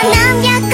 何百